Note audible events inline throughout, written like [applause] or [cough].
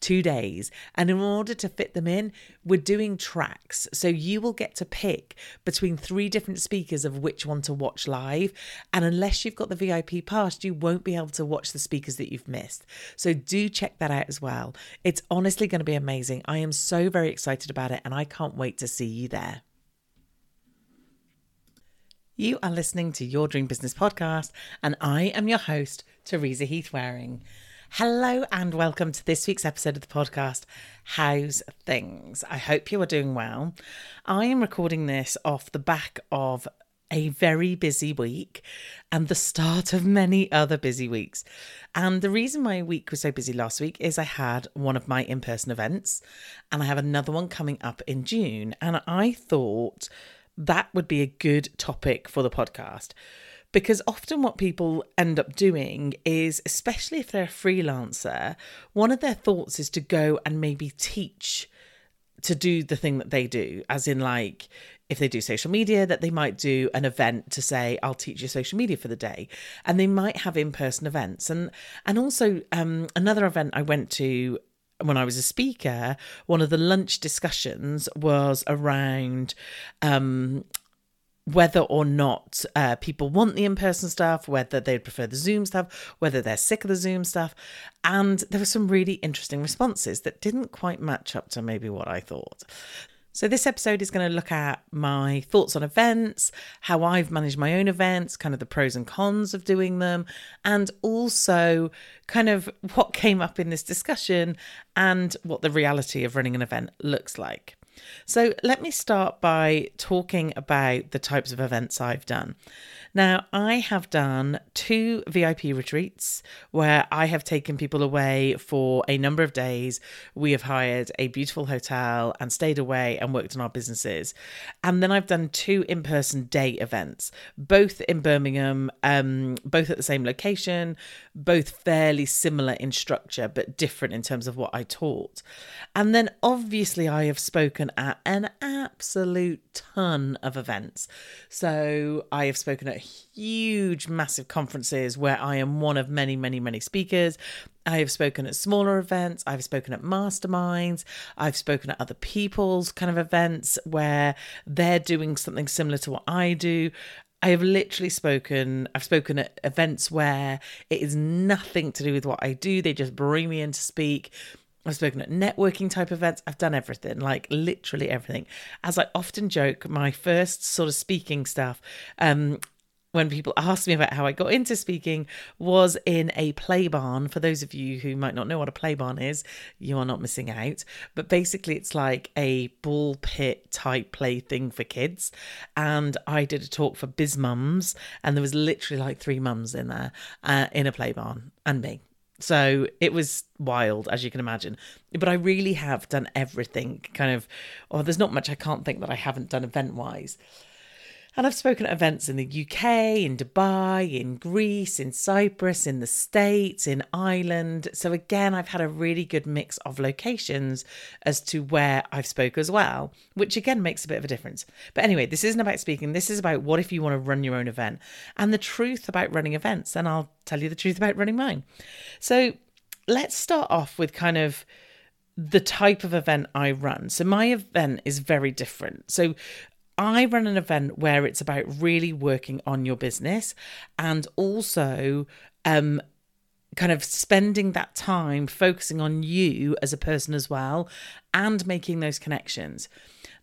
two days. And in order to fit them in, we're doing tracks. So you will get to pick between three different speakers of which one to watch live. And unless you've got the VIP pass, you won't be able to watch the speakers that you've missed. So do check that out as well. It's honestly going to be amazing. I am so very excited about it and I can't wait to see you there. You are listening to Your Dream Business Podcast, and I am your host, Teresa Heath Wareing. Hello and welcome to this week's episode of the podcast. How's things? I hope you are doing well. I am recording this off the back of a very busy week and the start of many other busy weeks. And the reason my week was so busy last week is I had one of my in person events and I have another one coming up in June. And I thought that would be a good topic for the podcast because often what people end up doing is, especially if they're a freelancer, one of their thoughts is to go and maybe teach to do the thing that they do, as in, like, if they do social media, that they might do an event to say, "I'll teach you social media for the day," and they might have in-person events. And and also um, another event I went to when I was a speaker, one of the lunch discussions was around um, whether or not uh, people want the in person stuff, whether they'd prefer the Zoom stuff, whether they're sick of the Zoom stuff. And there were some really interesting responses that didn't quite match up to maybe what I thought. So, this episode is going to look at my thoughts on events, how I've managed my own events, kind of the pros and cons of doing them, and also kind of what came up in this discussion and what the reality of running an event looks like. So, let me start by talking about the types of events I've done. Now, I have done two VIP retreats where I have taken people away for a number of days. We have hired a beautiful hotel and stayed away and worked on our businesses. And then I've done two in person day events, both in Birmingham, um, both at the same location, both fairly similar in structure, but different in terms of what I taught. And then obviously, I have spoken at an absolute ton of events. So I have spoken at huge, massive conferences where I am one of many, many, many speakers. I have spoken at smaller events. I've spoken at masterminds. I've spoken at other people's kind of events where they're doing something similar to what I do. I have literally spoken, I've spoken at events where it is nothing to do with what I do. They just bring me in to speak. I've spoken at networking type events. I've done everything, like literally everything. As I often joke, my first sort of speaking stuff, um, when people ask me about how I got into speaking, was in a play barn. For those of you who might not know what a play barn is, you are not missing out. But basically, it's like a ball pit type play thing for kids. And I did a talk for biz mums, and there was literally like three mums in there uh, in a play barn, and me. So it was wild, as you can imagine. But I really have done everything kind of, or oh, there's not much I can't think that I haven't done event wise. And I've spoken at events in the UK, in Dubai, in Greece, in Cyprus, in the States, in Ireland. So again, I've had a really good mix of locations as to where I've spoke as well, which again makes a bit of a difference. But anyway, this isn't about speaking. This is about what if you want to run your own event and the truth about running events. And I'll tell you the truth about running mine. So let's start off with kind of the type of event I run. So my event is very different. So I run an event where it's about really working on your business and also um, kind of spending that time focusing on you as a person as well and making those connections.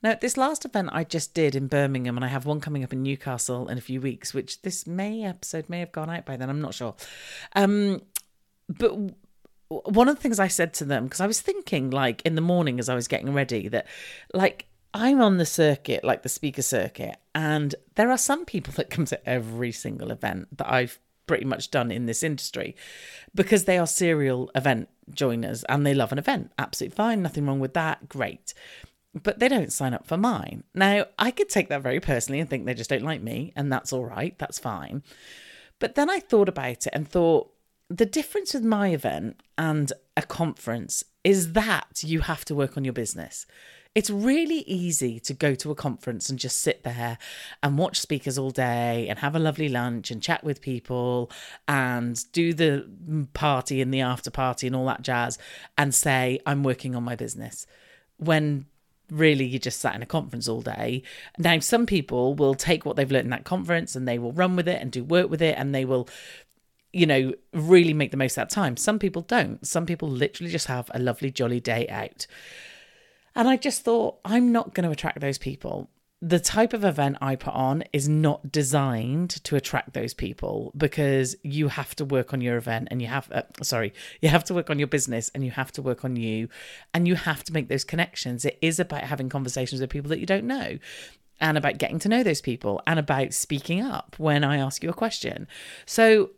Now, this last event I just did in Birmingham, and I have one coming up in Newcastle in a few weeks, which this May episode may have gone out by then, I'm not sure. Um, but one of the things I said to them, because I was thinking, like, in the morning as I was getting ready, that, like, I'm on the circuit, like the speaker circuit, and there are some people that come to every single event that I've pretty much done in this industry because they are serial event joiners and they love an event. Absolutely fine, nothing wrong with that. Great. But they don't sign up for mine. Now, I could take that very personally and think they just don't like me, and that's all right, that's fine. But then I thought about it and thought the difference with my event and a conference is that you have to work on your business. It's really easy to go to a conference and just sit there and watch speakers all day and have a lovely lunch and chat with people and do the party and the after party and all that jazz and say, I'm working on my business. When really you just sat in a conference all day. Now, some people will take what they've learned in that conference and they will run with it and do work with it and they will you know, really make the most of that time. Some people don't. Some people literally just have a lovely, jolly day out. And I just thought, I'm not going to attract those people. The type of event I put on is not designed to attract those people because you have to work on your event and you have, uh, sorry, you have to work on your business and you have to work on you and you have to make those connections. It is about having conversations with people that you don't know and about getting to know those people and about speaking up when I ask you a question. So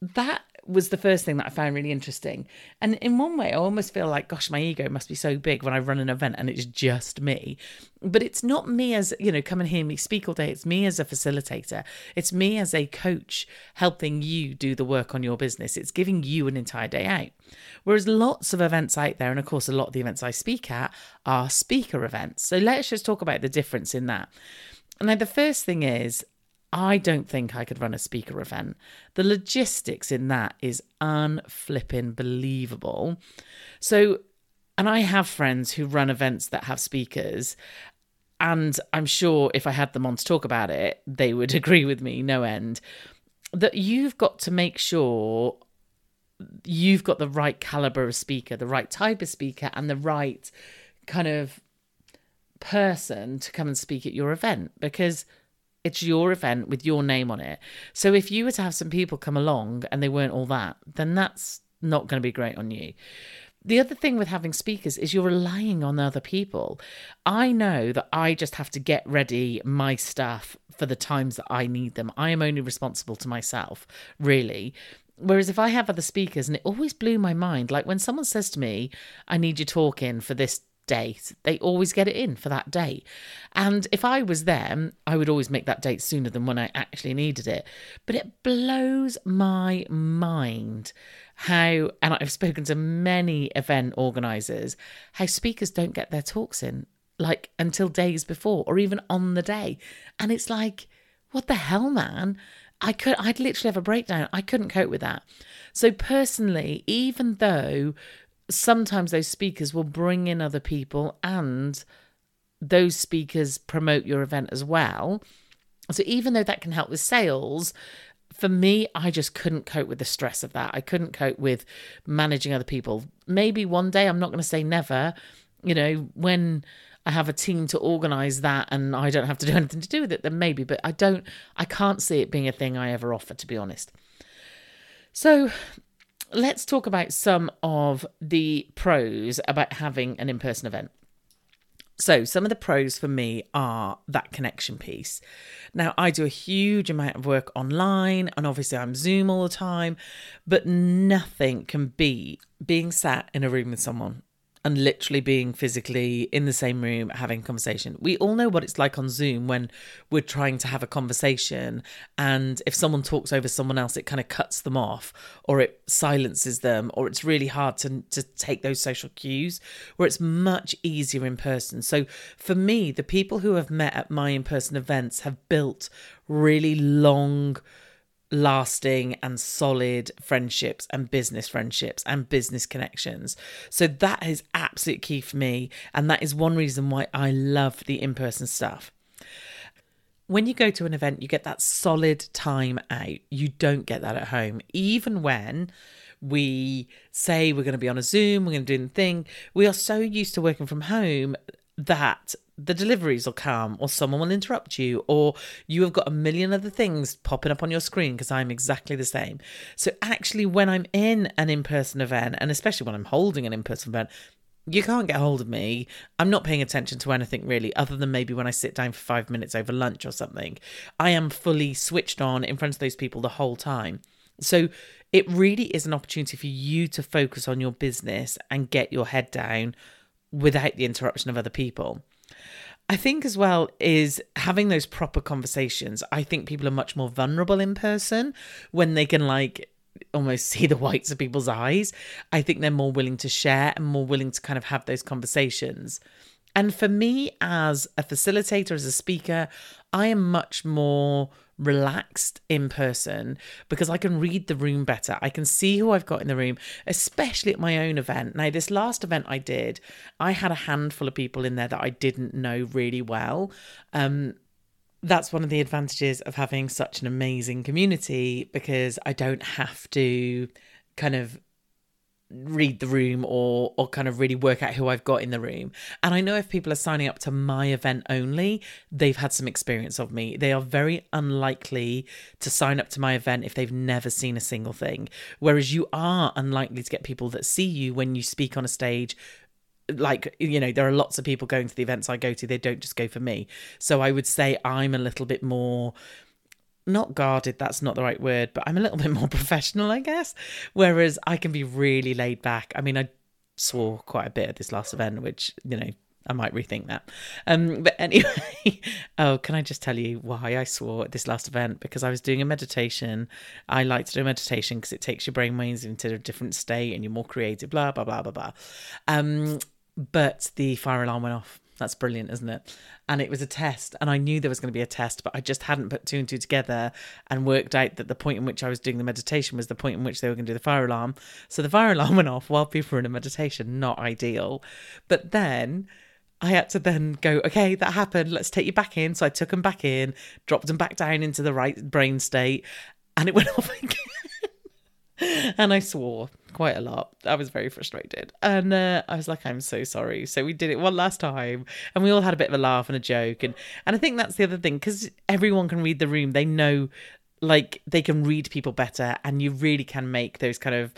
that was the first thing that I found really interesting. And in one way, I almost feel like, gosh, my ego must be so big when I run an event and it's just me. But it's not me as, you know, come and hear me speak all day. It's me as a facilitator. It's me as a coach helping you do the work on your business. It's giving you an entire day out. Whereas lots of events out there, and of course, a lot of the events I speak at are speaker events. So let's just talk about the difference in that. Now, the first thing is, I don't think I could run a speaker event. The logistics in that is unflipping believable. So, and I have friends who run events that have speakers, and I'm sure if I had them on to talk about it, they would [laughs] agree with me, no end. That you've got to make sure you've got the right caliber of speaker, the right type of speaker, and the right kind of person to come and speak at your event because it's your event with your name on it. So if you were to have some people come along and they weren't all that, then that's not going to be great on you. the other thing with having speakers is you're relying on other people. I know that I just have to get ready my stuff for the times that I need them. I am only responsible to myself, really. Whereas if I have other speakers, and it always blew my mind, like when someone says to me, I need you talking for this date, they always get it in for that date. And if I was them, I would always make that date sooner than when I actually needed it. But it blows my mind how, and I've spoken to many event organisers, how speakers don't get their talks in like until days before or even on the day. And it's like, what the hell, man? I could I'd literally have a breakdown. I couldn't cope with that. So personally, even though sometimes those speakers will bring in other people and those speakers promote your event as well. So even though that can help with sales, for me, I just couldn't cope with the stress of that. I couldn't cope with managing other people. Maybe one day, I'm not going to say never, you know, when I have a team to organize that and I don't have to do [laughs] anything to do with it, then maybe, but I don't, I can't see it being a thing I ever offer, to be honest. So let's talk about some of the pros about having an in person event. So, some of the pros for me are that connection piece. Now, I do a huge amount of work online, and obviously, I'm Zoom all the time, but nothing can be being sat in a room with someone and literally being physically in the same room having conversation. We all know what it's like on Zoom when we're trying to have a conversation and if someone talks over someone else it kind of cuts them off or it silences them or it's really hard to to take those social cues where it's much easier in person. So for me the people who have met at my in-person events have built really long lasting and solid friendships and business friendships and business connections. So that is absolute key for me. And that is one reason why I love the in person stuff. When you go to an event, you get that solid time out. You don't get that at home. Even when we say we're going to be on a Zoom, we're going to do the thing, we are so used to working from home that the deliveries will come or someone will interrupt you or you have got a million other things popping up on your screen because I'm exactly the same. So actually when I'm in an in-person event and especially when I'm holding an in-person event, you can't get hold of me. I'm not paying attention to anything really, other than maybe when I sit down for five minutes over lunch or something. I am fully switched on in front of those people the whole time. So it really is an opportunity for you to focus on your business and get your head down without the interruption of other people. I think as well is having those proper conversations. I think people are much more vulnerable in person when they can like almost [laughs] see the whites of people's eyes. I think they're more willing to share and more willing to kind of have those conversations. And for me, as a facilitator, as a speaker, I am much more relaxed in person because I can read the room better. I can see who I've got in the room, especially at my own event. Now, this last event I did, I had a handful of people in there that I didn't know really well. Um, that's one of the advantages of having such an amazing community because I don't have to kind of read the room or or kind of really work out who I've got in the room. And I know if people are signing up to my event only, they've had some experience of me. They are very unlikely to sign up to my event if they've never seen a single thing. Whereas you are unlikely to get people that see you when you speak on a stage like you know there are lots of people going to the events I go to they don't just go for me so I would say I'm a little bit more not guarded, that's not the right word, but I'm a little bit more [laughs] professional, I guess. Whereas I can be really laid back. I mean, I swore quite a bit at this last event, which, you know, I might rethink that. Um, but [laughs] anyway, oh, can I just tell you why I swore at this last event? Because I was doing a meditation. I like to do meditation because it takes your brain waves into a different state and you're more creative, blah, blah, blah, blah, blah. Um, but the fire alarm went off that's brilliant, isn't it? And it was a test, and I knew there was going to be a test, but I just hadn't put two and two together and worked out that the point in which I was doing the meditation was the point in which they were going to do the fire alarm. So the fire [laughs] alarm went off while people were in a meditation, not ideal. But then I had to then go, okay, that happened. Let's take you back in. So I took them back in, dropped them back down into the right brain state, and it went [laughs] off again. [laughs] and I swore quite a lot. I was very frustrated. And uh, I was like, I'm so sorry. So we did it one last time and we all had a bit of a laugh and a joke. And, and I think that's the other thing because everyone can read the room. They know, like, they can read people better and you really can make those kind of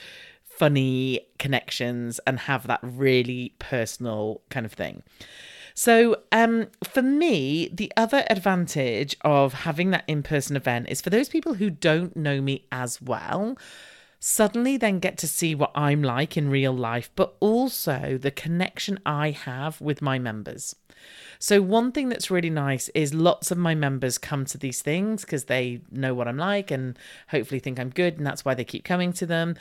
funny connections and have that really personal kind of thing. So, um, for me, the other advantage of having that in person event is for those people who don't know me as well, suddenly then get to see what I'm like in real life, but also the connection I have with my members. So, one thing that's really nice is lots of my members come to these things because they know what I'm like and hopefully think I'm good, and that's why they keep coming to them.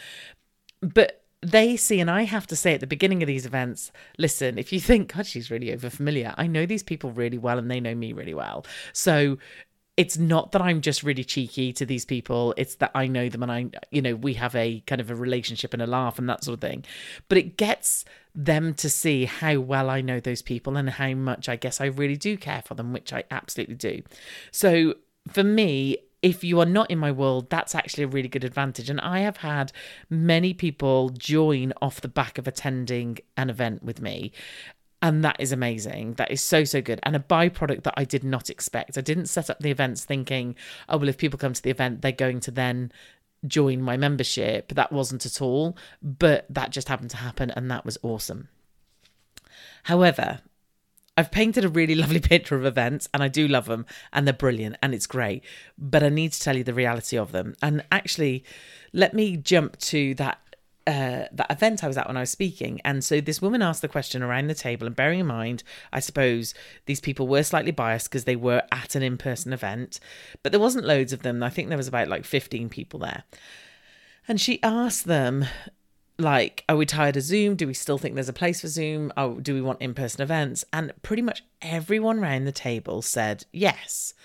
But they see, and I have to say at the beginning of these events, listen, if you think, God, she's really overfamiliar, I know these people really well and they know me really well. So it's not that I'm just really cheeky to these people. It's that I know them and I, you know, we have a kind of a relationship and a laugh and that sort of thing. But it gets them to see how well I know those people and how much I guess I really do care for them, which I absolutely do. So for me, if you are not in my world, that's actually a really good advantage. And I have had many people join off the back of attending an event with me. And that is amazing. That is so, so good. And a byproduct that I did not expect. I didn't set up the events thinking, oh, well, if people come to the event, they're going to then join my membership. That wasn't at all. But that just happened to happen. And that was awesome. However, I've painted a really [laughs] lovely picture of events and I do love them and they're brilliant and it's great. But I need to tell you the reality of them. And actually, let me jump to that uh, that event I was at when I was speaking. And so this woman asked the question around the table, and bearing in mind, I suppose these people were slightly biased because they were at an in person event, but there wasn't loads of them. I think there was about like 15 people there. And she asked them, like, are we tired of Zoom? Do we still think there's a place for Zoom? Oh, do we want in person events? And pretty much everyone around the table said yes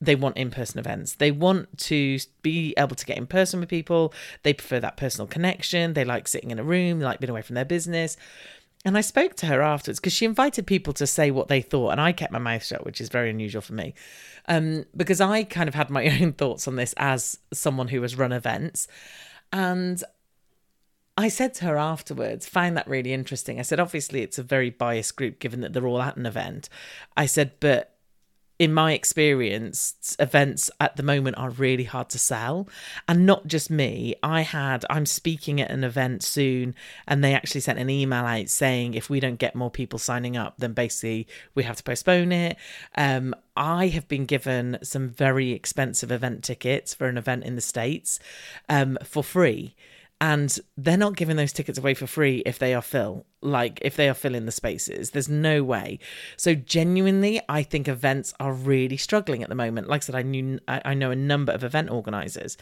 they want in person events. They want to be able to get in person with people. They prefer that personal connection. They like sitting in a room, they like being away from their business. And I spoke to her afterwards because she invited people to say what they thought, and I kept my mouth shut, which is very unusual for me, um, because I kind of had my [laughs] own thoughts on this as someone who has run events. And I said to her afterwards, find that really interesting. I said, obviously, it's a very biased group given that they're all at an event. I said, but in my experience, events at the moment are really hard to sell. And not just me. I had, I'm speaking at an event soon, and they actually sent an email out saying if we don't get more people signing up, then basically we have to postpone it. Um, I have been given some very expensive event tickets for an event in the States um, for free and they're not giving those tickets away for free if they are fill like if they are filling the spaces. There's no way. So genuinely i think events are really struggling at the moment. Like i said i knew i know a number of event organizers.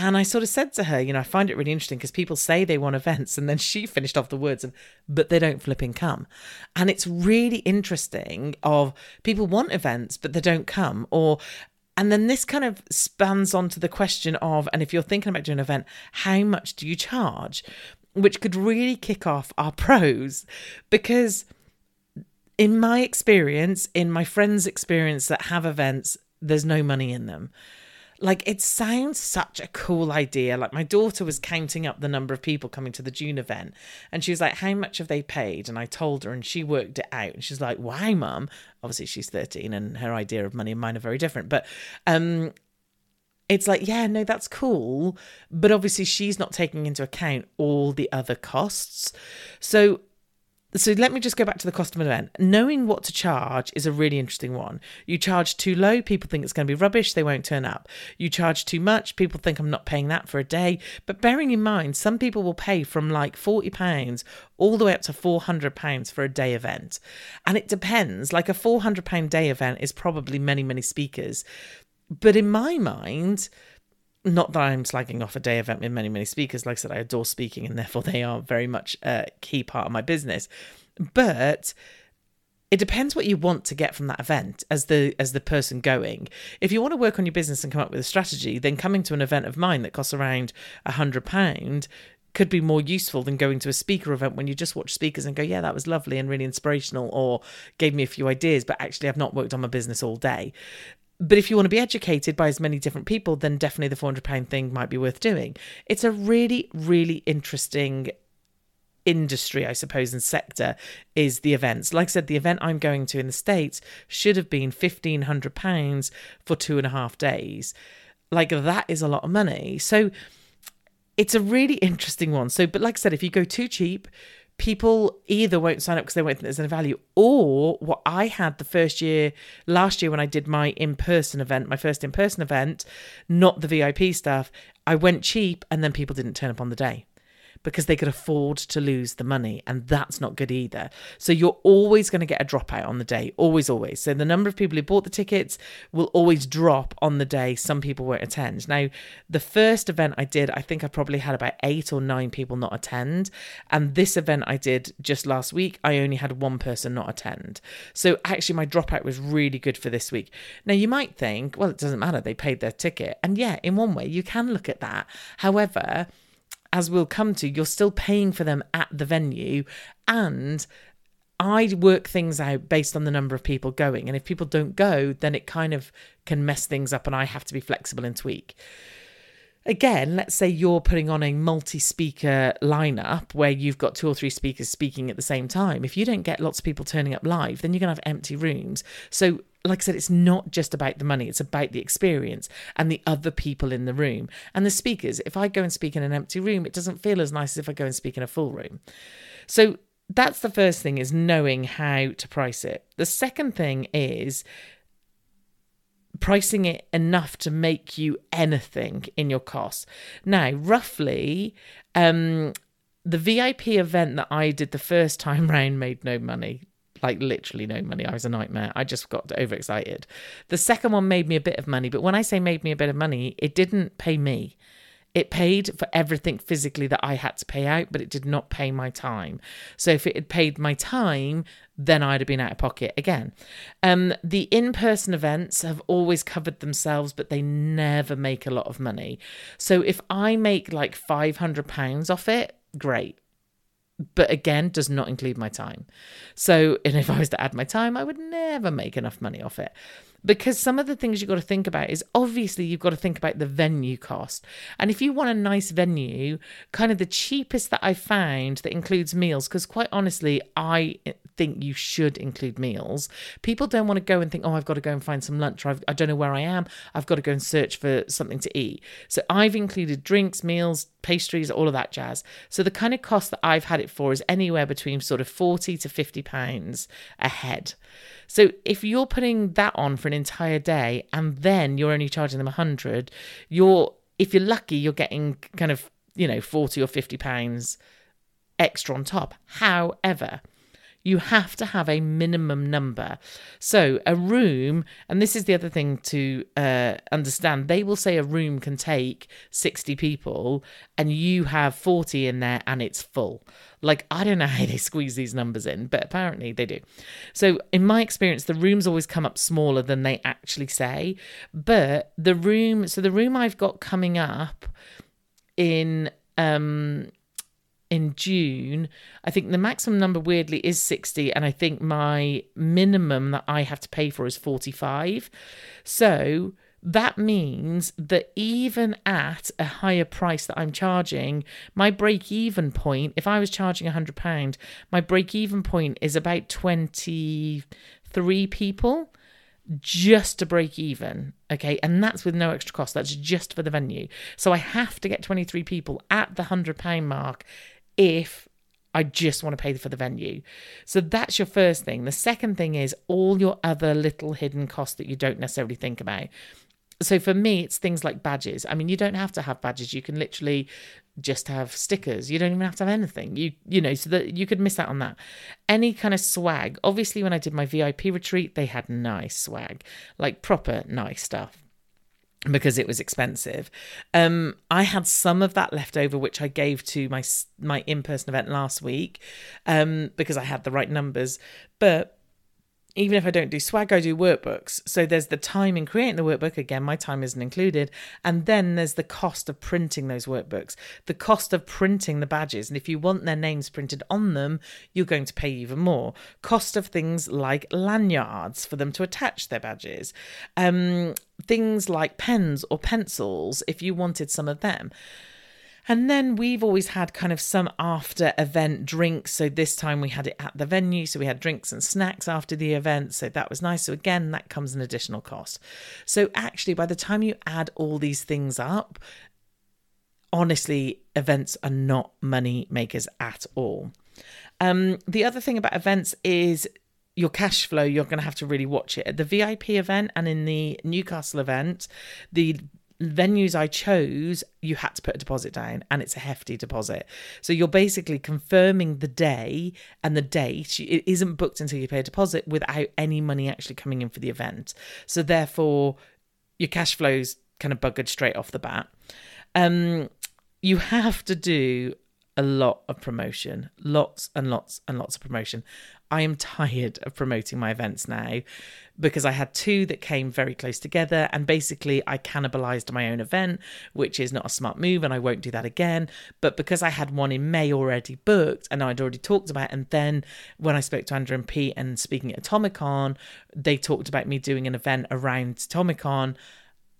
And I sort of said to her, you know, I find it really interesting because people say they want events, and then [laughs] she finished off the words, and but they don't flipping come. And it's really interesting of people want events, but they don't come, or and then this kind of spans onto the question of, and if you're thinking about doing an event, how much do you charge? Which could really kick off our [laughs] pros because, in my experience, in my friends' experience that have events, there's no money in them. Like it sounds such a cool idea. Like my daughter was counting up the number of people coming to the June event and she was like, How much have they paid? And I told her and she worked it out and she's like, Why, mum? Obviously she's 13 and her idea of money and mine are very different. But um it's like, yeah, no, that's cool. But obviously, she's not taking into account all the other costs. So so let me just go back to the cost of an event. Knowing what to charge is a really interesting one. You charge too low, people think it's going to be rubbish, they won't turn up. You charge too much, people think I'm not paying that for a day. But bearing in mind, some people will pay from like £40 all the way up to £400 for a day event. And it depends. Like a £400 day event is probably many, many speakers. But in my mind, not that I'm slagging off a day event with many, many speakers. Like I said, I adore speaking, and therefore they are very much a key part of my business. But it depends what you want to get from that event as the as the person going. If you want to work on your business and come up with a strategy, then coming to an event of mine that costs around a hundred pound could be more useful than going to a speaker event when you just watch speakers and go, yeah, that was lovely and really inspirational, or gave me a few ideas, but actually I've not worked on my business all day. But if you want to be educated by as many different people, then definitely the £400 thing might be worth doing. It's a really, really interesting industry, I suppose, and sector is the events. Like I said, the event I'm going to in the States should have been £1,500 for two and a half days. Like, that is a lot of money. So, it's a really [laughs] interesting one. So, but like I said, if you go too cheap, people either won't sign up because they won't think there's any value, or what I had the first year, last year when I did my in person event, my first in person event, not the VIP stuff, I went cheap and then people didn't turn up on the day because they could afford to lose the money. And that's not good either. So you're always going to get a dropout on the day, always, always. So the number of people who bought the tickets will always drop on the day. Some people won't attend. Now, the first event I did, I think I probably had about eight or nine people not attend. And this event I did just last week, I only had one person not attend. So actually, my dropout was really good for this week. Now, you might think, well, it doesn't matter. They paid their ticket. And yeah, in one way, you can look at that. However, as we'll come to, you're still paying for them at the venue. And I work things out based on the number of people going. And if people don't go, then it kind of can mess things up and I have to be flexible and tweak. Again, let's say you're putting on a multi speaker lineup where you've got two or three speakers speaking at the same time. If you don't get lots of people turning up live, then you're going to have empty rooms. So like I said, it's not just about the money, it's about the experience and the other people in the room. And the speakers, if I go and speak in an empty room, it doesn't feel as nice as if I go and speak in a full room. So that's the first thing is knowing how to price it. The second thing is pricing it enough to make you anything in your costs. Now, roughly, um, the VIP event that I did the first time [laughs] round made no money like literally no money. I was a nightmare. I just got overexcited. The second one made me a bit of money, but when I say made me a bit of money, it didn't pay me. It paid for everything physically that I had to pay out, but it did not pay my time. So if it had paid my time, then I'd have been out of pocket again. Um, the in person events have always covered themselves, but they never make a lot of money. So if I make like £500 off it, great but again does not include my time so and if i was to add my time i would never make enough money off it because some of the things you've got to think about is obviously you've got to think about the venue cost. And if you want a nice venue, kind of the cheapest that I found that includes meals, because quite honestly, I think you should include meals. People don't want to go and think, oh, I've got to go and find some lunch, or I've, I do not know where I am. I've got to go and search for something to eat. So I've included drinks, meals, pastries, all of that jazz. So the kind of cost that I've had it for is anywhere between sort of 40 to 50 pounds a head. So if you're putting that on for an entire day and then you're only charging them 100, you're if you're lucky you're getting kind of, you know, 40 or 50 pounds extra on top. However, you have to have a minimum number. So, a room, and this is the other thing to uh, understand, they will say a room can take 60 people and you have 40 in there and it's full. Like, I don't know how they squeeze these numbers in, but apparently they do. So, in my experience, the rooms always come up smaller than they actually say. But the room, so the room I've got coming up in um in June, I think the maximum number weirdly is 60 and I think my minimum that I have to pay for is 45. So that means that even at a higher price that I'm charging, my break even point, if I was charging £100, my break even point is about 23 people just to break even. Okay. And that's with no extra cost. That's just for the venue. So I have to get 23 people at the £100 mark if I just want to pay for the venue. So that's your first thing. The second thing is all your other little hidden costs that you don't necessarily think about. So for me, it's things like badges. I mean, you don't have to have badges. You can literally just have stickers. You don't even have to have anything. You you know, so that you could miss out on that. Any kind of swag. Obviously, when I did my VIP retreat, they had nice swag, like proper nice stuff because it was expensive. Um, I had some of that left over, which I gave to my my in person event last week, um, because I had the right numbers. But even if I don't do swag, I do workbooks. So there's the time in creating the workbook. Again, my time isn't included. And then there's the cost of printing those workbooks, the cost of printing the badges. And if you want their names printed on them, you're going to pay even more. Cost of things like lanyards for them to attach their badges, um, things like pens or pencils, if you wanted some of them. And then we've always had kind of some after event drinks. So this time we had it at the venue. So we had drinks and snacks after the event. So that was nice. So again, that comes an additional cost. So actually, by the time you add all these things up, honestly, events are not money makers at all. Um, the other thing about events is your cash flow, you're going to have to really watch it. At the VIP event and in the Newcastle event, the venues I chose, you had to put a deposit down, and it's a hefty deposit. So you're basically confirming the day and the date. It isn't booked until you pay a deposit without any money actually coming in for the event. So therefore, your cash flows kind of buggered straight off the bat. Um, you have to do a lot of promotion, lots and lots and lots of promotion. I am tired of promoting my events now because I had two that came very close together and basically I cannibalized my own event, which is not a smart move and I won't do that again. But because I had one in May already booked and I'd already talked about, it, and then when I spoke to Andrew and Pete and speaking at Atomicon, they talked about me doing an event around Atomicon.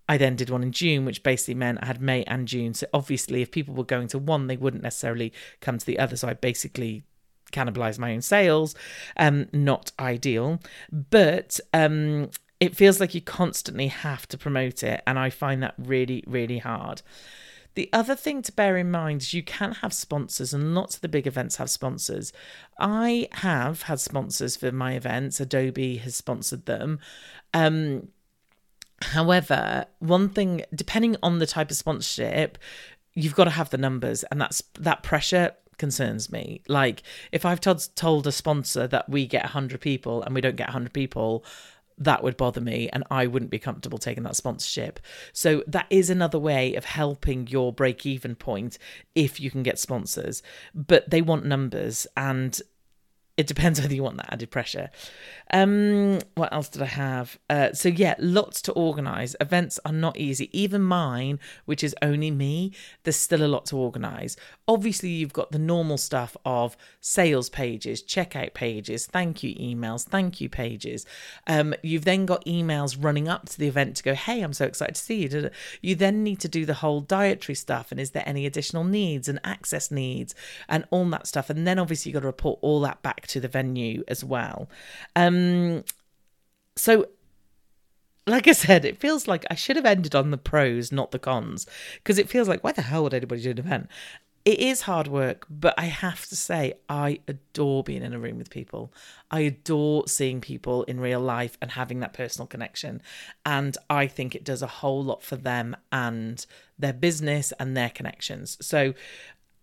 I then did one in June, which basically meant I had May and June. So obviously, if people were going to one, they wouldn't necessarily come to the other. So I basically cannibalized my own sales. Um, not ideal, but um, it feels like you constantly have to promote it, and I find that really, really hard. The other thing to bear in mind is you can have sponsors, and lots of the big events have sponsors. I have had sponsors for my events. Adobe has sponsored them. Um, However, one thing, depending on the type of sponsorship, you've got to have the numbers, and that's that pressure concerns me. Like if I've told told a sponsor that we get 100 people and we don't get 100 people, that would bother me and I wouldn't be comfortable taking that sponsorship. So that is another way of helping your break even point if you can get sponsors. But they want numbers and it depends whether you want that added pressure. Um, what else did I have? Uh, so yeah, lots to organise. Events are not easy. Even mine, which is only me, there's still a lot to organise. Obviously, you've got the normal stuff of sales pages, checkout pages, thank you emails, thank you pages. Um, you've then got emails running up to the event to go, hey, I'm so excited to see you. You then need to do the whole dietary stuff, and is there any additional needs and access needs and all that stuff, and then obviously you've got to report all that back to the venue as well. Um, so like I said, it feels like I should have ended on the pros, not the cons, because it feels like why the hell would anybody do an event? It is hard work, but I have to say, I adore being in a room with people. I adore seeing people in real life and having that personal connection. And I think it does a whole lot for them and their business and their connections. So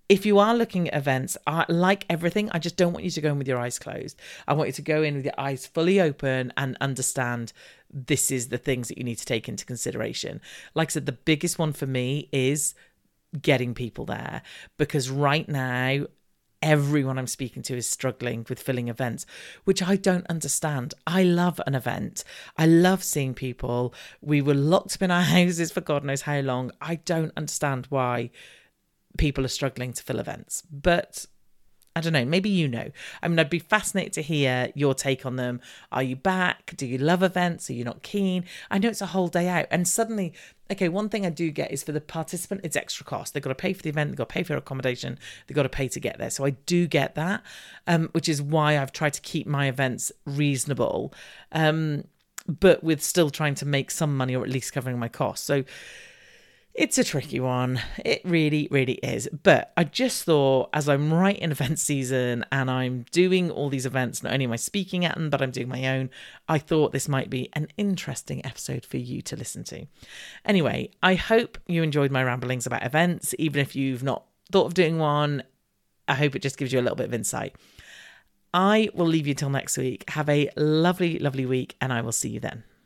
if you are looking at events, I, like everything, I just don't want you to go in with your eyes closed. I want you to go in with your eyes fully open and understand this is the things that you need to take into consideration. Like I said, the biggest one for me is getting people there because right now, everyone I'm speaking to is struggling with filling events, which I don't understand. I love an event. I love seeing people. We were locked up in our [laughs] houses for God knows how long. I don't understand why people are struggling to fill events. But I don't know, maybe you know. I mean, I'd be fascinated to hear your take on them. Are you back? Do you love events? Are you not keen? I know it's a whole day out. And suddenly, okay, one thing I do get is for the participant, it's extra cost. They've got to pay for the event, they've got to pay for accommodation, they've got to pay to get there. So I do get that, um, which is why I've tried to keep my events reasonable, um, but with still trying to make some money or at least covering my costs. So, it's a tricky one. It really, really is. But I just thought, as I'm right in event season and I'm doing all these events, not only am I speaking at them, but I'm doing my own, I thought this might be an interesting episode for you to listen to. Anyway, I hope you enjoyed my ramblings about events, even if you've not thought of doing one. I hope it just gives you a little bit of insight. I will leave you till next week. Have a lovely, lovely week, and I will see you then.